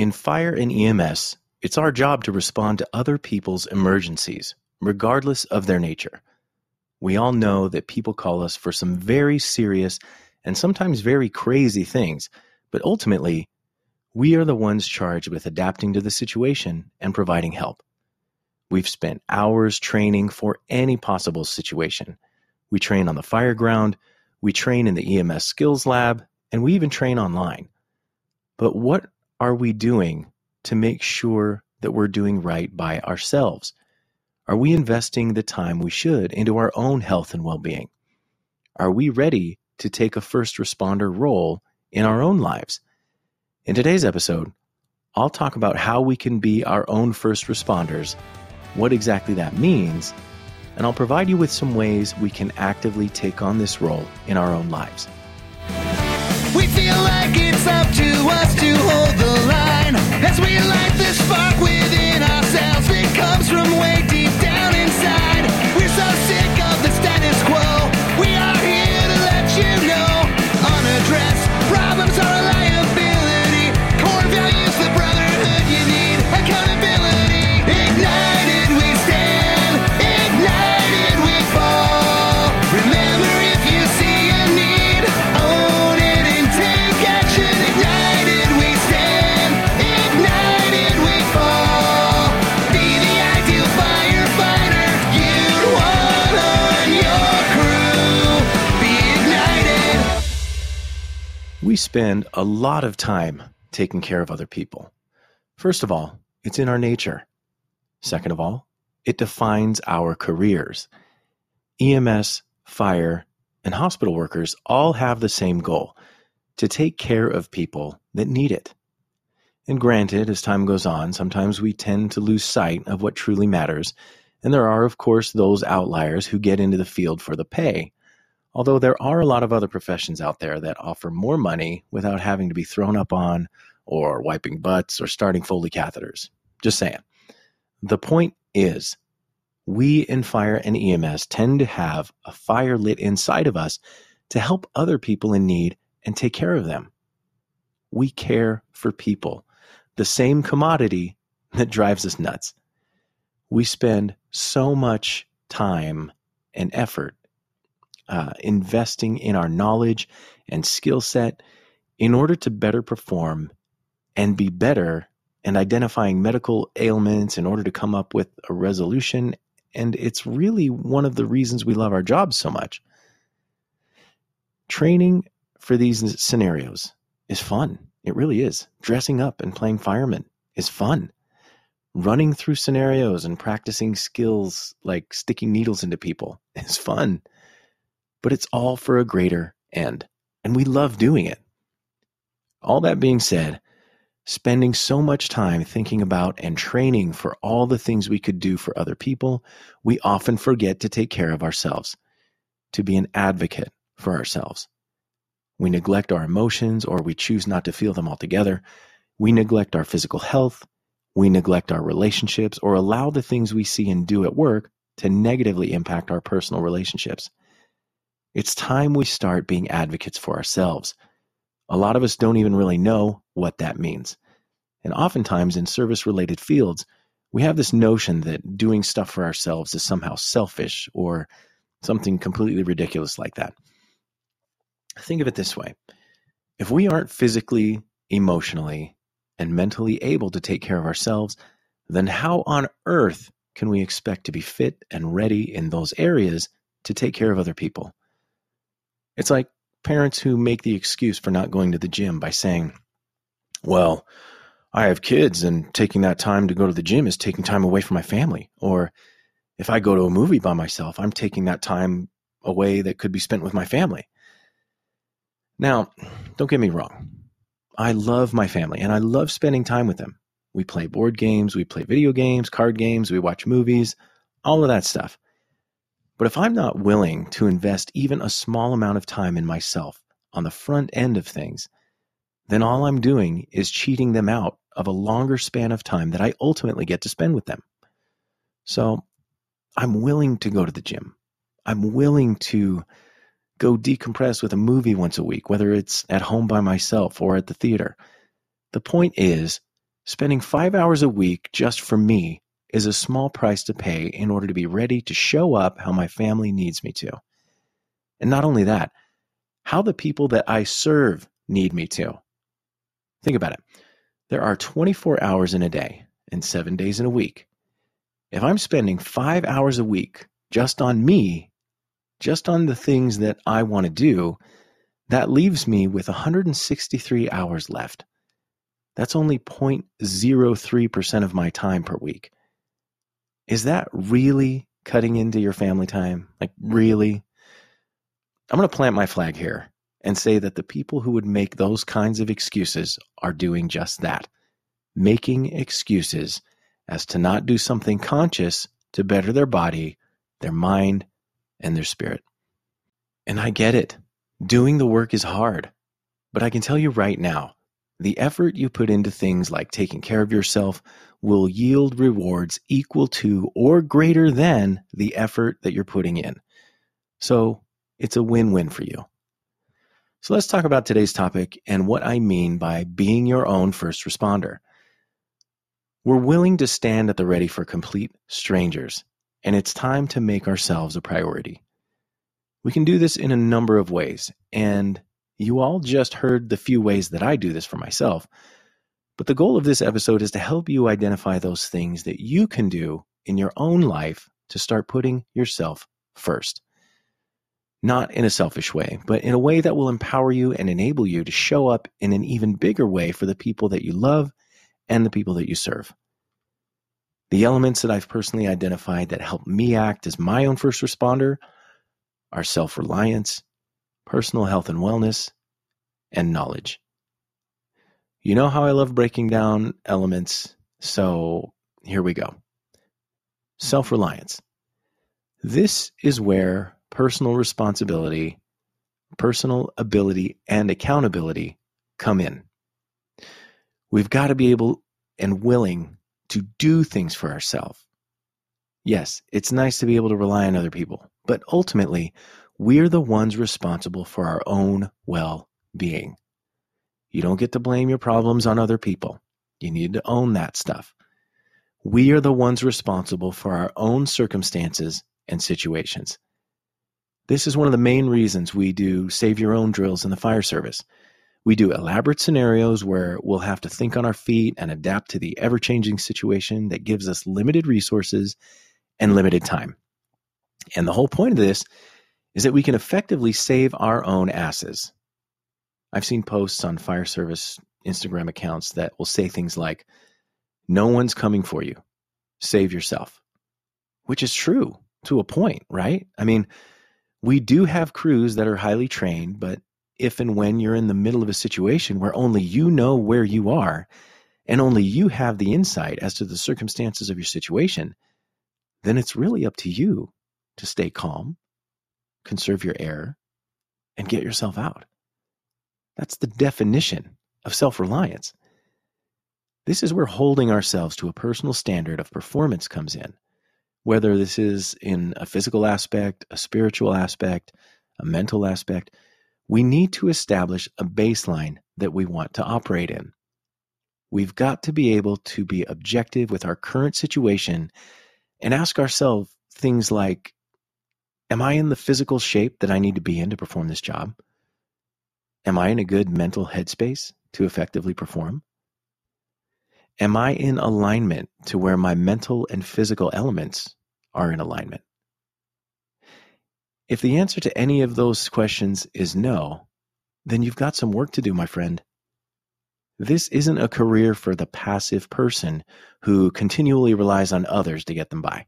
In fire and EMS, it's our job to respond to other people's emergencies, regardless of their nature. We all know that people call us for some very serious and sometimes very crazy things, but ultimately, we are the ones charged with adapting to the situation and providing help. We've spent hours training for any possible situation. We train on the fire ground, we train in the EMS skills lab, and we even train online. But what are we doing to make sure that we're doing right by ourselves? Are we investing the time we should into our own health and well being? Are we ready to take a first responder role in our own lives? In today's episode, I'll talk about how we can be our own first responders, what exactly that means, and I'll provide you with some ways we can actively take on this role in our own lives. We feel like it's up to us to hold the line. As we light the spark within ourselves that comes from way spend a lot of time taking care of other people. First of all, it's in our nature. Second of all, it defines our careers. EMS, fire, and hospital workers all have the same goal to take care of people that need it. And granted, as time goes on, sometimes we tend to lose sight of what truly matters, and there are, of course, those outliers who get into the field for the pay. Although there are a lot of other professions out there that offer more money without having to be thrown up on, or wiping butts, or starting Foley catheters. Just saying. The point is, we in fire and EMS tend to have a fire lit inside of us to help other people in need and take care of them. We care for people, the same commodity that drives us nuts. We spend so much time and effort uh, investing in our knowledge and skill set in order to better perform and be better and identifying medical ailments in order to come up with a resolution. And it's really one of the reasons we love our jobs so much. Training for these scenarios is fun. It really is. Dressing up and playing fireman is fun. Running through scenarios and practicing skills like sticking needles into people is fun. But it's all for a greater end. And we love doing it. All that being said, spending so much time thinking about and training for all the things we could do for other people, we often forget to take care of ourselves, to be an advocate for ourselves. We neglect our emotions or we choose not to feel them altogether. We neglect our physical health. We neglect our relationships or allow the things we see and do at work to negatively impact our personal relationships. It's time we start being advocates for ourselves. A lot of us don't even really know what that means. And oftentimes in service related fields, we have this notion that doing stuff for ourselves is somehow selfish or something completely ridiculous like that. Think of it this way if we aren't physically, emotionally, and mentally able to take care of ourselves, then how on earth can we expect to be fit and ready in those areas to take care of other people? It's like parents who make the excuse for not going to the gym by saying, well, I have kids and taking that time to go to the gym is taking time away from my family. Or if I go to a movie by myself, I'm taking that time away that could be spent with my family. Now, don't get me wrong. I love my family and I love spending time with them. We play board games, we play video games, card games, we watch movies, all of that stuff. But if I'm not willing to invest even a small amount of time in myself on the front end of things, then all I'm doing is cheating them out of a longer span of time that I ultimately get to spend with them. So I'm willing to go to the gym. I'm willing to go decompress with a movie once a week, whether it's at home by myself or at the theater. The point is, Spending five hours a week just for me is a small price to pay in order to be ready to show up how my family needs me to. And not only that, how the people that I serve need me to. Think about it. There are 24 hours in a day and seven days in a week. If I'm spending five hours a week just on me, just on the things that I want to do, that leaves me with 163 hours left. That's only 0.03% of my time per week. Is that really cutting into your family time? Like, really? I'm going to plant my flag here and say that the people who would make those kinds of excuses are doing just that making excuses as to not do something conscious to better their body, their mind, and their spirit. And I get it. Doing the work is hard. But I can tell you right now, the effort you put into things like taking care of yourself will yield rewards equal to or greater than the effort that you're putting in. So it's a win win for you. So let's talk about today's topic and what I mean by being your own first responder. We're willing to stand at the ready for complete strangers, and it's time to make ourselves a priority. We can do this in a number of ways, and you all just heard the few ways that I do this for myself. But the goal of this episode is to help you identify those things that you can do in your own life to start putting yourself first. Not in a selfish way, but in a way that will empower you and enable you to show up in an even bigger way for the people that you love and the people that you serve. The elements that I've personally identified that help me act as my own first responder are self reliance, personal health and wellness, and knowledge. You know how I love breaking down elements, so here we go. Self reliance. This is where personal responsibility, personal ability, and accountability come in. We've got to be able and willing to do things for ourselves. Yes, it's nice to be able to rely on other people, but ultimately, we're the ones responsible for our own well being. You don't get to blame your problems on other people. You need to own that stuff. We are the ones responsible for our own circumstances and situations. This is one of the main reasons we do save your own drills in the fire service. We do elaborate scenarios where we'll have to think on our feet and adapt to the ever changing situation that gives us limited resources and limited time. And the whole point of this is that we can effectively save our own asses. I've seen posts on fire service Instagram accounts that will say things like, No one's coming for you. Save yourself. Which is true to a point, right? I mean, we do have crews that are highly trained, but if and when you're in the middle of a situation where only you know where you are and only you have the insight as to the circumstances of your situation, then it's really up to you to stay calm, conserve your air, and get yourself out. That's the definition of self reliance. This is where holding ourselves to a personal standard of performance comes in, whether this is in a physical aspect, a spiritual aspect, a mental aspect we need to establish a baseline that we want to operate in. We've got to be able to be objective with our current situation and ask ourselves things like Am I in the physical shape that I need to be in to perform this job? Am I in a good mental headspace to effectively perform? Am I in alignment to where my mental and physical elements are in alignment? If the answer to any of those questions is no, then you've got some work to do, my friend. This isn't a career for the passive person who continually relies on others to get them by.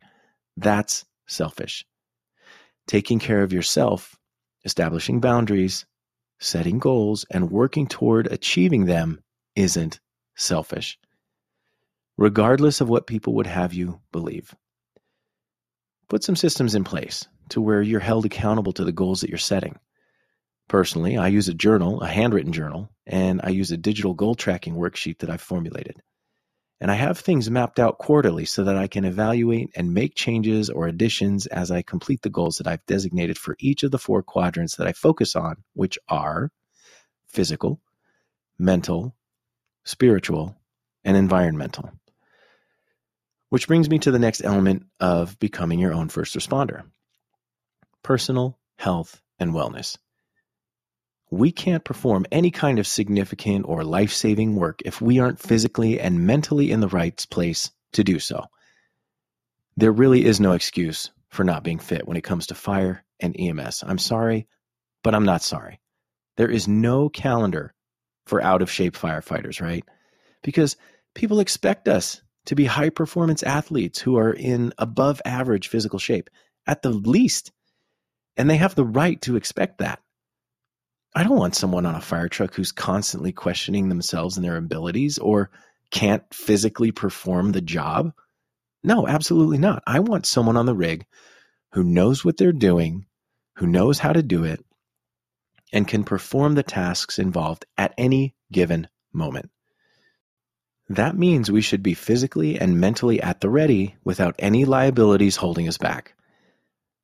That's selfish. Taking care of yourself, establishing boundaries, setting goals, and working toward achieving them isn't selfish, regardless of what people would have you believe. Put some systems in place to where you're held accountable to the goals that you're setting. Personally, I use a journal, a handwritten journal, and I use a digital goal tracking worksheet that I've formulated. And I have things mapped out quarterly so that I can evaluate and make changes or additions as I complete the goals that I've designated for each of the four quadrants that I focus on, which are physical, mental, spiritual, and environmental. Which brings me to the next element of becoming your own first responder personal health and wellness. We can't perform any kind of significant or life saving work if we aren't physically and mentally in the right place to do so. There really is no excuse for not being fit when it comes to fire and EMS. I'm sorry, but I'm not sorry. There is no calendar for out of shape firefighters, right? Because people expect us to be high performance athletes who are in above average physical shape at the least. And they have the right to expect that. I don't want someone on a fire truck who's constantly questioning themselves and their abilities or can't physically perform the job. No, absolutely not. I want someone on the rig who knows what they're doing, who knows how to do it, and can perform the tasks involved at any given moment. That means we should be physically and mentally at the ready without any liabilities holding us back.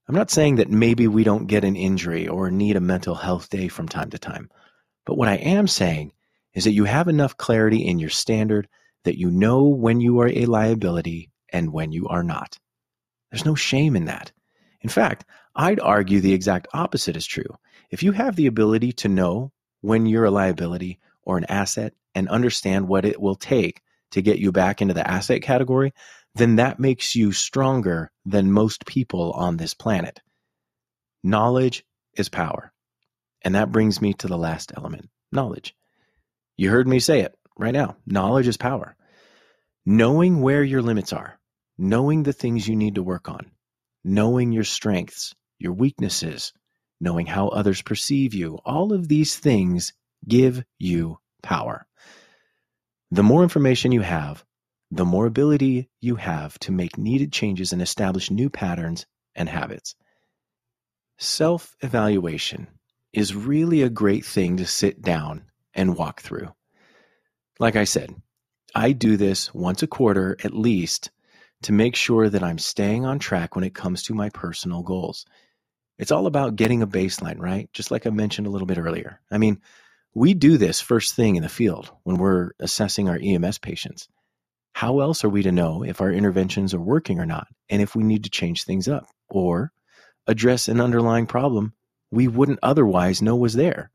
I'm not saying that maybe we don't get an injury or need a mental health day from time to time, but what I am saying is that you have enough clarity in your standard that you know when you are a liability and when you are not. There's no shame in that. In fact, I'd argue the exact opposite is true. If you have the ability to know when you're a liability or an asset and understand what it will take to get you back into the asset category, then that makes you stronger than most people on this planet. Knowledge is power. And that brings me to the last element knowledge. You heard me say it right now. Knowledge is power. Knowing where your limits are, knowing the things you need to work on, knowing your strengths, your weaknesses, knowing how others perceive you, all of these things give you power. The more information you have, the more ability you have to make needed changes and establish new patterns and habits. Self evaluation is really a great thing to sit down and walk through. Like I said, I do this once a quarter at least to make sure that I'm staying on track when it comes to my personal goals. It's all about getting a baseline, right? Just like I mentioned a little bit earlier. I mean, we do this first thing in the field when we're assessing our EMS patients. How else are we to know if our interventions are working or not, and if we need to change things up or address an underlying problem we wouldn't otherwise know was there?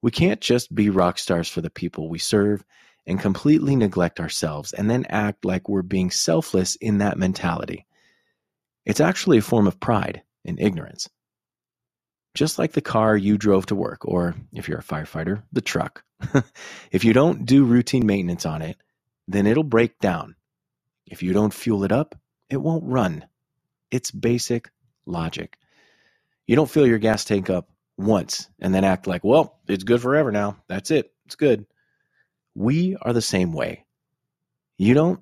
We can't just be rock stars for the people we serve and completely neglect ourselves and then act like we're being selfless in that mentality. It's actually a form of pride and ignorance. Just like the car you drove to work, or if you're a firefighter, the truck. if you don't do routine maintenance on it, then it'll break down. If you don't fuel it up, it won't run. It's basic logic. You don't fill your gas tank up once and then act like, well, it's good forever now. That's it. It's good. We are the same way. You don't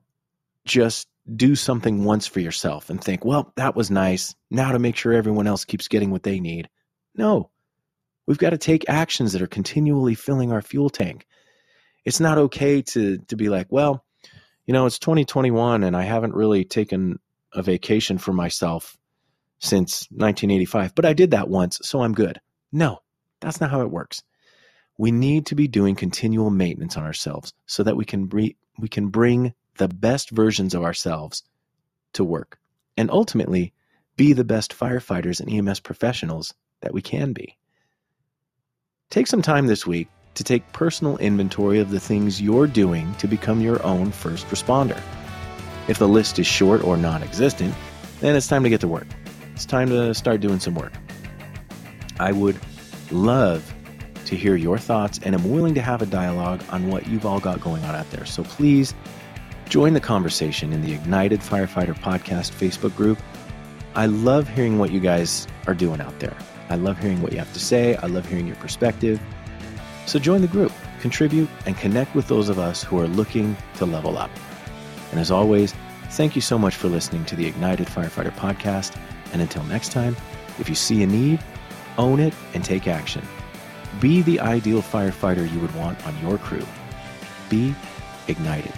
just do something once for yourself and think, well, that was nice. Now to make sure everyone else keeps getting what they need. No. We've got to take actions that are continually filling our fuel tank. It's not okay to to be like, well, you know, it's 2021 and I haven't really taken a vacation for myself since 1985, but I did that once, so I'm good. No, that's not how it works. We need to be doing continual maintenance on ourselves so that we can bre- we can bring the best versions of ourselves to work and ultimately be the best firefighters and EMS professionals that we can be. Take some time this week to take personal inventory of the things you're doing to become your own first responder. If the list is short or non existent, then it's time to get to work. It's time to start doing some work. I would love to hear your thoughts and am willing to have a dialogue on what you've all got going on out there. So please join the conversation in the Ignited Firefighter Podcast Facebook group. I love hearing what you guys are doing out there. I love hearing what you have to say. I love hearing your perspective. So join the group, contribute, and connect with those of us who are looking to level up. And as always, thank you so much for listening to the Ignited Firefighter Podcast. And until next time, if you see a need, own it and take action. Be the ideal firefighter you would want on your crew. Be ignited.